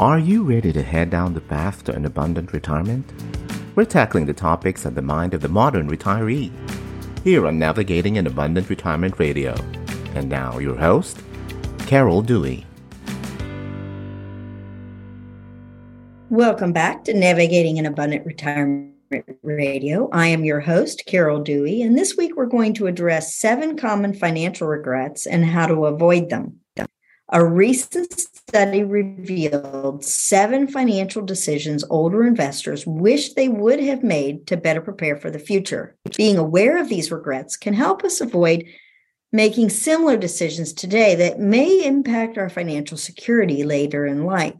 Are you ready to head down the path to an abundant retirement? We're tackling the topics on the mind of the modern retiree here on Navigating an Abundant Retirement Radio. And now, your host, Carol Dewey. Welcome back to Navigating an Abundant Retirement Radio. I am your host, Carol Dewey, and this week we're going to address seven common financial regrets and how to avoid them. A recent study revealed seven financial decisions older investors wish they would have made to better prepare for the future. Being aware of these regrets can help us avoid making similar decisions today that may impact our financial security later in life.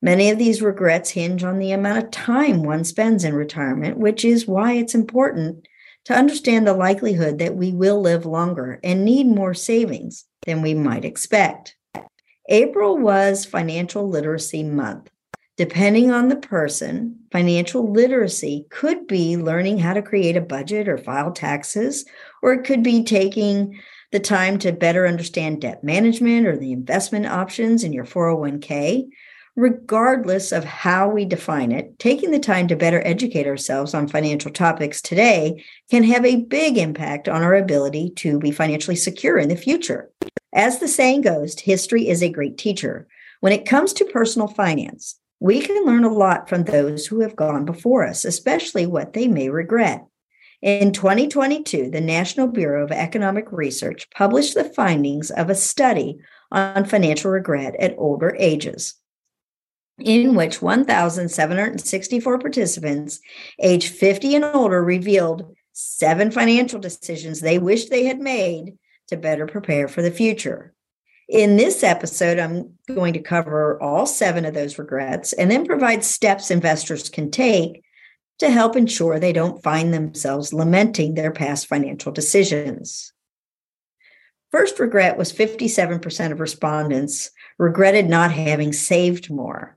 Many of these regrets hinge on the amount of time one spends in retirement, which is why it's important to understand the likelihood that we will live longer and need more savings than we might expect. April was Financial Literacy Month. Depending on the person, financial literacy could be learning how to create a budget or file taxes, or it could be taking the time to better understand debt management or the investment options in your 401k. Regardless of how we define it, taking the time to better educate ourselves on financial topics today can have a big impact on our ability to be financially secure in the future. As the saying goes, history is a great teacher. When it comes to personal finance, we can learn a lot from those who have gone before us, especially what they may regret. In 2022, the National Bureau of Economic Research published the findings of a study on financial regret at older ages, in which 1,764 participants aged 50 and older revealed seven financial decisions they wished they had made to better prepare for the future. In this episode, I'm going to cover all seven of those regrets and then provide steps investors can take to help ensure they don't find themselves lamenting their past financial decisions. First regret was 57% of respondents regretted not having saved more.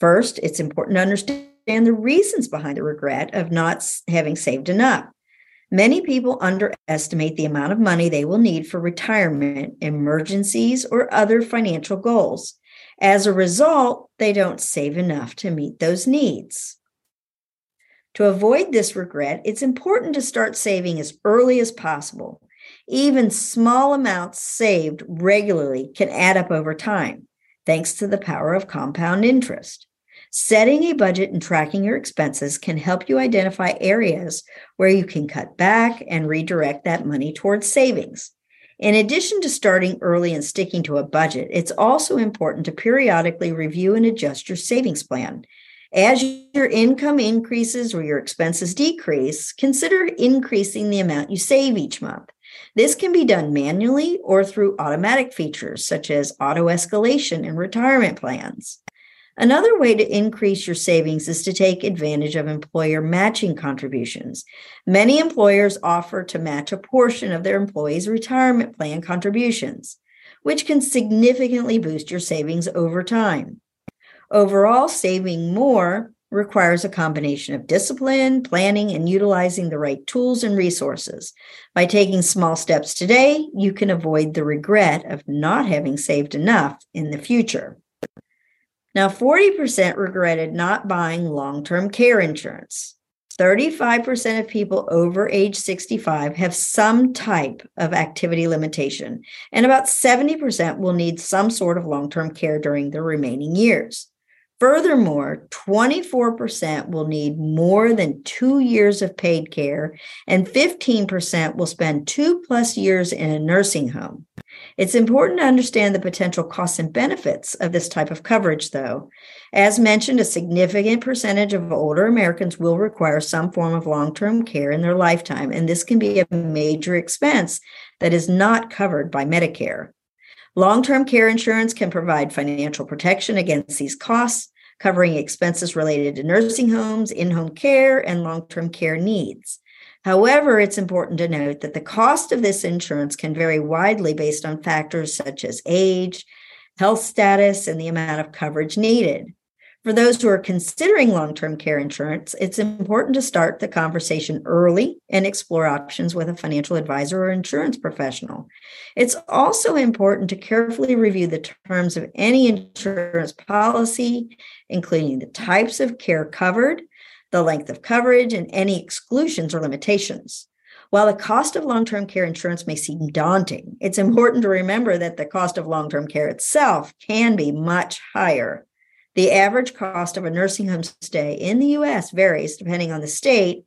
First, it's important to understand the reasons behind the regret of not having saved enough. Many people underestimate the amount of money they will need for retirement, emergencies, or other financial goals. As a result, they don't save enough to meet those needs. To avoid this regret, it's important to start saving as early as possible. Even small amounts saved regularly can add up over time, thanks to the power of compound interest. Setting a budget and tracking your expenses can help you identify areas where you can cut back and redirect that money towards savings. In addition to starting early and sticking to a budget, it's also important to periodically review and adjust your savings plan. As your income increases or your expenses decrease, consider increasing the amount you save each month. This can be done manually or through automatic features such as auto escalation in retirement plans. Another way to increase your savings is to take advantage of employer matching contributions. Many employers offer to match a portion of their employees' retirement plan contributions, which can significantly boost your savings over time. Overall, saving more requires a combination of discipline, planning, and utilizing the right tools and resources. By taking small steps today, you can avoid the regret of not having saved enough in the future. Now, 40% regretted not buying long term care insurance. 35% of people over age 65 have some type of activity limitation, and about 70% will need some sort of long term care during the remaining years. Furthermore, 24% will need more than two years of paid care, and 15% will spend two plus years in a nursing home. It's important to understand the potential costs and benefits of this type of coverage, though. As mentioned, a significant percentage of older Americans will require some form of long term care in their lifetime, and this can be a major expense that is not covered by Medicare. Long term care insurance can provide financial protection against these costs, covering expenses related to nursing homes, in home care, and long term care needs. However, it's important to note that the cost of this insurance can vary widely based on factors such as age, health status, and the amount of coverage needed. For those who are considering long term care insurance, it's important to start the conversation early and explore options with a financial advisor or insurance professional. It's also important to carefully review the terms of any insurance policy, including the types of care covered, the length of coverage, and any exclusions or limitations. While the cost of long term care insurance may seem daunting, it's important to remember that the cost of long term care itself can be much higher. The average cost of a nursing home stay in the US varies depending on the state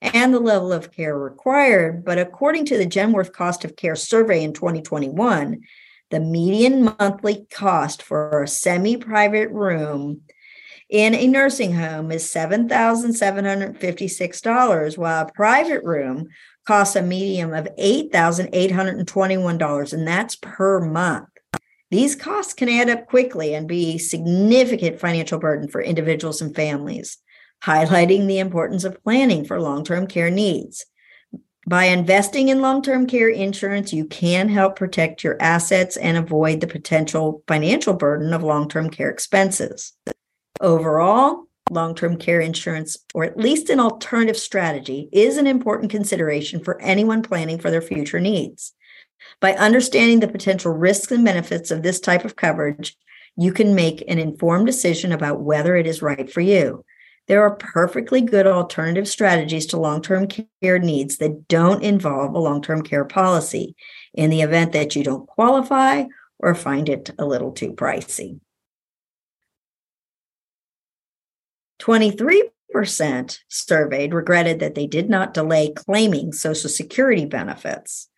and the level of care required. But according to the Genworth Cost of Care Survey in 2021, the median monthly cost for a semi private room in a nursing home is $7,756, while a private room costs a medium of $8,821, and that's per month. These costs can add up quickly and be a significant financial burden for individuals and families, highlighting the importance of planning for long-term care needs. By investing in long-term care insurance, you can help protect your assets and avoid the potential financial burden of long-term care expenses. Overall, long-term care insurance, or at least an alternative strategy, is an important consideration for anyone planning for their future needs. By understanding the potential risks and benefits of this type of coverage, you can make an informed decision about whether it is right for you. There are perfectly good alternative strategies to long term care needs that don't involve a long term care policy in the event that you don't qualify or find it a little too pricey. 23% surveyed regretted that they did not delay claiming Social Security benefits.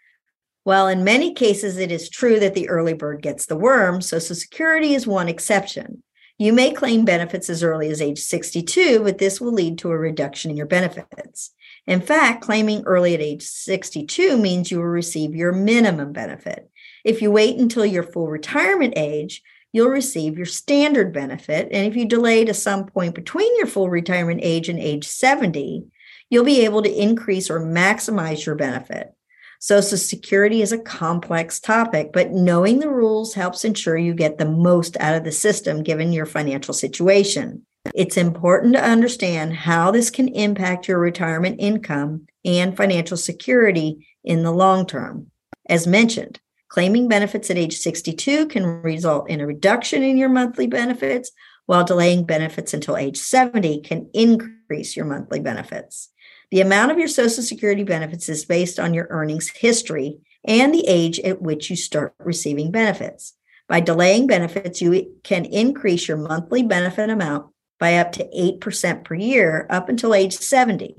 While in many cases it is true that the early bird gets the worm, Social Security is one exception. You may claim benefits as early as age 62, but this will lead to a reduction in your benefits. In fact, claiming early at age 62 means you will receive your minimum benefit. If you wait until your full retirement age, you'll receive your standard benefit. And if you delay to some point between your full retirement age and age 70, you'll be able to increase or maximize your benefit. Social Security is a complex topic, but knowing the rules helps ensure you get the most out of the system given your financial situation. It's important to understand how this can impact your retirement income and financial security in the long term. As mentioned, claiming benefits at age 62 can result in a reduction in your monthly benefits, while delaying benefits until age 70 can increase your monthly benefits. The amount of your Social Security benefits is based on your earnings history and the age at which you start receiving benefits. By delaying benefits, you can increase your monthly benefit amount by up to 8% per year up until age 70.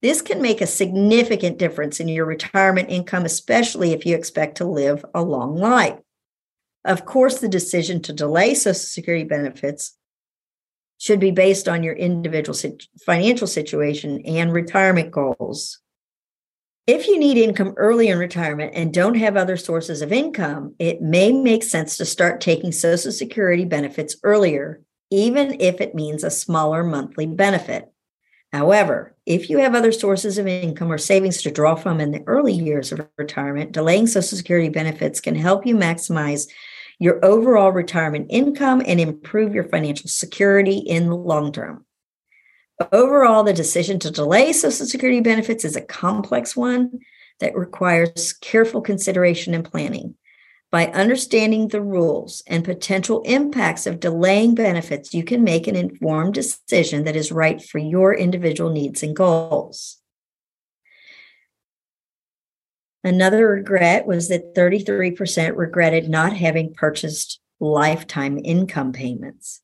This can make a significant difference in your retirement income, especially if you expect to live a long life. Of course, the decision to delay Social Security benefits should be based on your individual financial situation and retirement goals. If you need income early in retirement and don't have other sources of income, it may make sense to start taking Social Security benefits earlier, even if it means a smaller monthly benefit. However, if you have other sources of income or savings to draw from in the early years of retirement, delaying Social Security benefits can help you maximize your overall retirement income and improve your financial security in the long term. Overall, the decision to delay Social Security benefits is a complex one that requires careful consideration and planning. By understanding the rules and potential impacts of delaying benefits, you can make an informed decision that is right for your individual needs and goals. Another regret was that 33% regretted not having purchased lifetime income payments.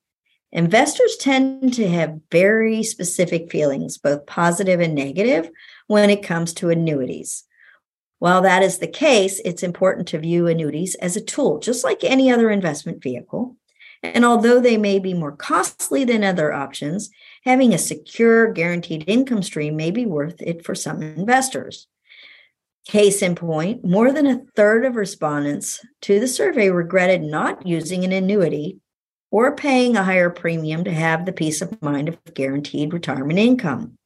Investors tend to have very specific feelings, both positive and negative, when it comes to annuities. While that is the case, it's important to view annuities as a tool, just like any other investment vehicle. And although they may be more costly than other options, having a secure, guaranteed income stream may be worth it for some investors. Case in point, more than a third of respondents to the survey regretted not using an annuity or paying a higher premium to have the peace of mind of guaranteed retirement income.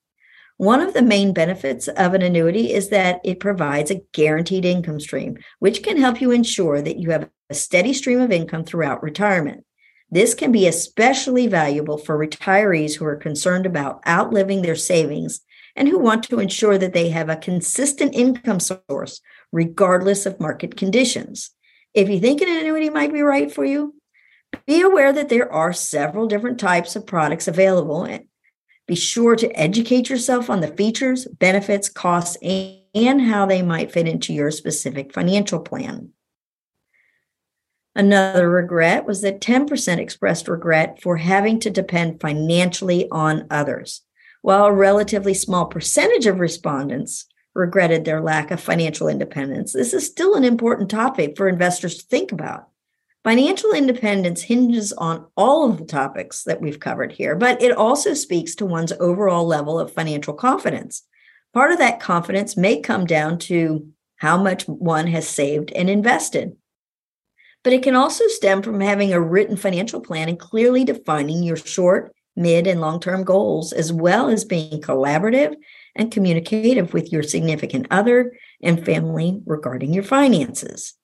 One of the main benefits of an annuity is that it provides a guaranteed income stream, which can help you ensure that you have a steady stream of income throughout retirement. This can be especially valuable for retirees who are concerned about outliving their savings and who want to ensure that they have a consistent income source regardless of market conditions. If you think an annuity might be right for you, be aware that there are several different types of products available. Be sure to educate yourself on the features, benefits, costs, and how they might fit into your specific financial plan. Another regret was that 10% expressed regret for having to depend financially on others, while a relatively small percentage of respondents regretted their lack of financial independence. This is still an important topic for investors to think about. Financial independence hinges on all of the topics that we've covered here, but it also speaks to one's overall level of financial confidence. Part of that confidence may come down to how much one has saved and invested but it can also stem from having a written financial plan and clearly defining your short, mid, and long term goals, as well as being collaborative and communicative with your significant other and family regarding your finances.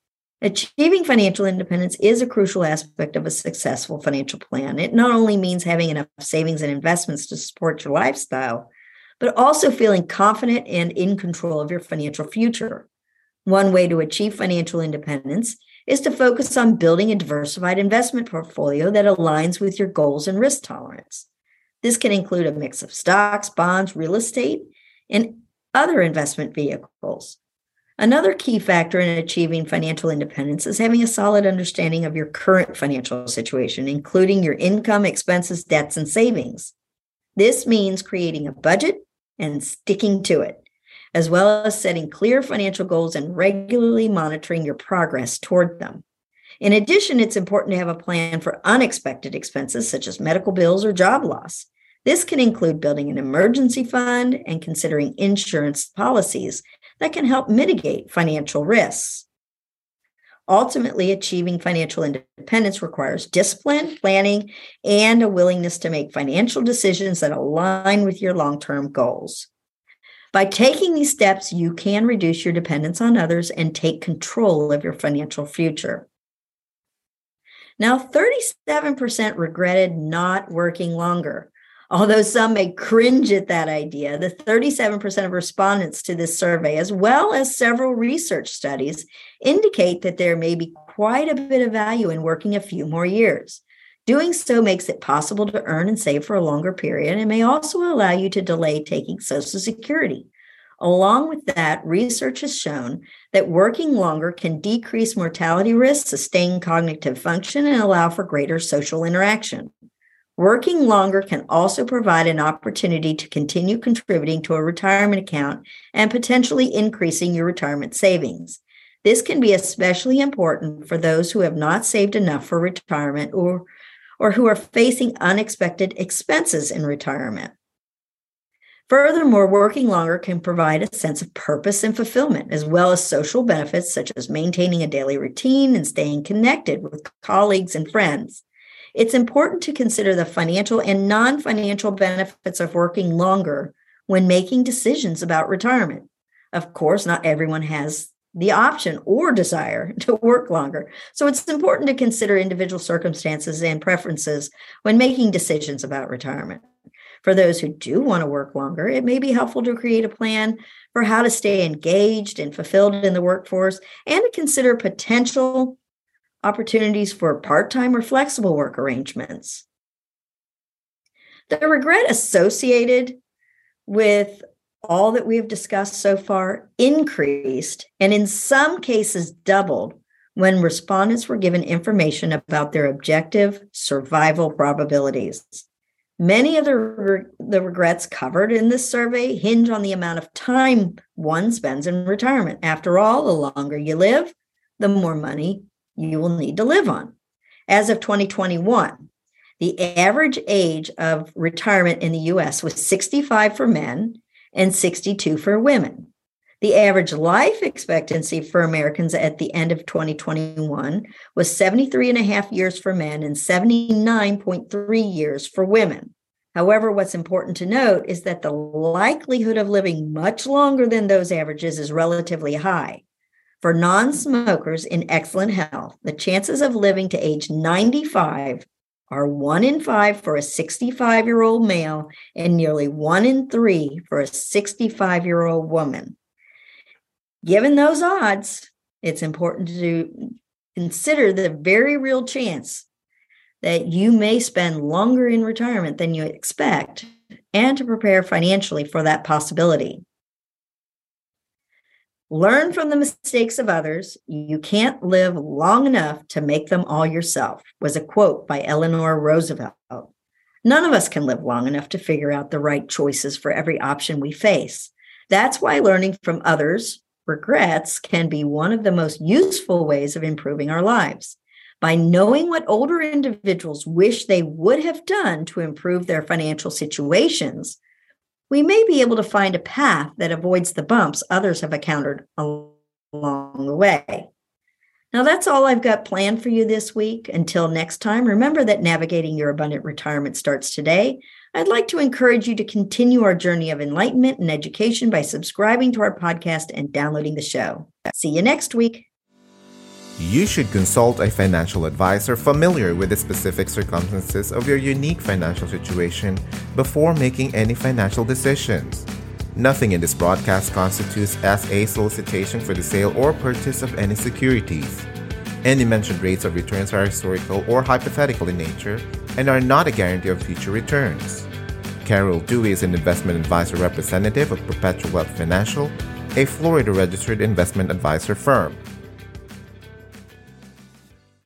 Achieving financial independence is a crucial aspect of a successful financial plan. It not only means having enough savings and investments to support your lifestyle, but also feeling confident and in control of your financial future. One way to achieve financial independence is to focus on building a diversified investment portfolio that aligns with your goals and risk tolerance. This can include a mix of stocks, bonds, real estate, and other investment vehicles. Another key factor in achieving financial independence is having a solid understanding of your current financial situation, including your income, expenses, debts, and savings. This means creating a budget and sticking to it as well as setting clear financial goals and regularly monitoring your progress toward them. In addition, it's important to have a plan for unexpected expenses such as medical bills or job loss. This can include building an emergency fund and considering insurance policies that can help mitigate financial risks. Ultimately, achieving financial independence requires discipline, planning, and a willingness to make financial decisions that align with your long term goals. By taking these steps, you can reduce your dependence on others and take control of your financial future. Now, 37% regretted not working longer. Although some may cringe at that idea, the 37% of respondents to this survey, as well as several research studies, indicate that there may be quite a bit of value in working a few more years. Doing so makes it possible to earn and save for a longer period and may also allow you to delay taking Social Security. Along with that, research has shown that working longer can decrease mortality risk, sustain cognitive function, and allow for greater social interaction. Working longer can also provide an opportunity to continue contributing to a retirement account and potentially increasing your retirement savings. This can be especially important for those who have not saved enough for retirement or or who are facing unexpected expenses in retirement. Furthermore, working longer can provide a sense of purpose and fulfillment, as well as social benefits such as maintaining a daily routine and staying connected with colleagues and friends. It's important to consider the financial and non financial benefits of working longer when making decisions about retirement. Of course, not everyone has the option or desire to work longer. So it's important to consider individual circumstances and preferences when making decisions about retirement. For those who do want to work longer, it may be helpful to create a plan for how to stay engaged and fulfilled in the workforce and to consider potential opportunities for part time or flexible work arrangements. The regret associated with all that we have discussed so far increased and in some cases doubled when respondents were given information about their objective survival probabilities. Many of the, the regrets covered in this survey hinge on the amount of time one spends in retirement. After all, the longer you live, the more money you will need to live on. As of 2021, the average age of retirement in the US was 65 for men and 62 for women. The average life expectancy for Americans at the end of 2021 was 73 and a half years for men and 79.3 years for women. However, what's important to note is that the likelihood of living much longer than those averages is relatively high. For non smokers in excellent health, the chances of living to age 95 are one in five for a 65 year old male and nearly one in three for a 65 year old woman. Given those odds, it's important to consider the very real chance that you may spend longer in retirement than you expect and to prepare financially for that possibility. Learn from the mistakes of others. You can't live long enough to make them all yourself, was a quote by Eleanor Roosevelt. None of us can live long enough to figure out the right choices for every option we face. That's why learning from others' regrets can be one of the most useful ways of improving our lives. By knowing what older individuals wish they would have done to improve their financial situations, we may be able to find a path that avoids the bumps others have encountered along the way. Now, that's all I've got planned for you this week. Until next time, remember that navigating your abundant retirement starts today. I'd like to encourage you to continue our journey of enlightenment and education by subscribing to our podcast and downloading the show. See you next week. You should consult a financial advisor familiar with the specific circumstances of your unique financial situation before making any financial decisions. Nothing in this broadcast constitutes as a solicitation for the sale or purchase of any securities. Any mentioned rates of returns are historical or hypothetical in nature and are not a guarantee of future returns. Carol Dewey is an investment advisor representative of Perpetual Wealth Financial, a Florida registered investment advisor firm.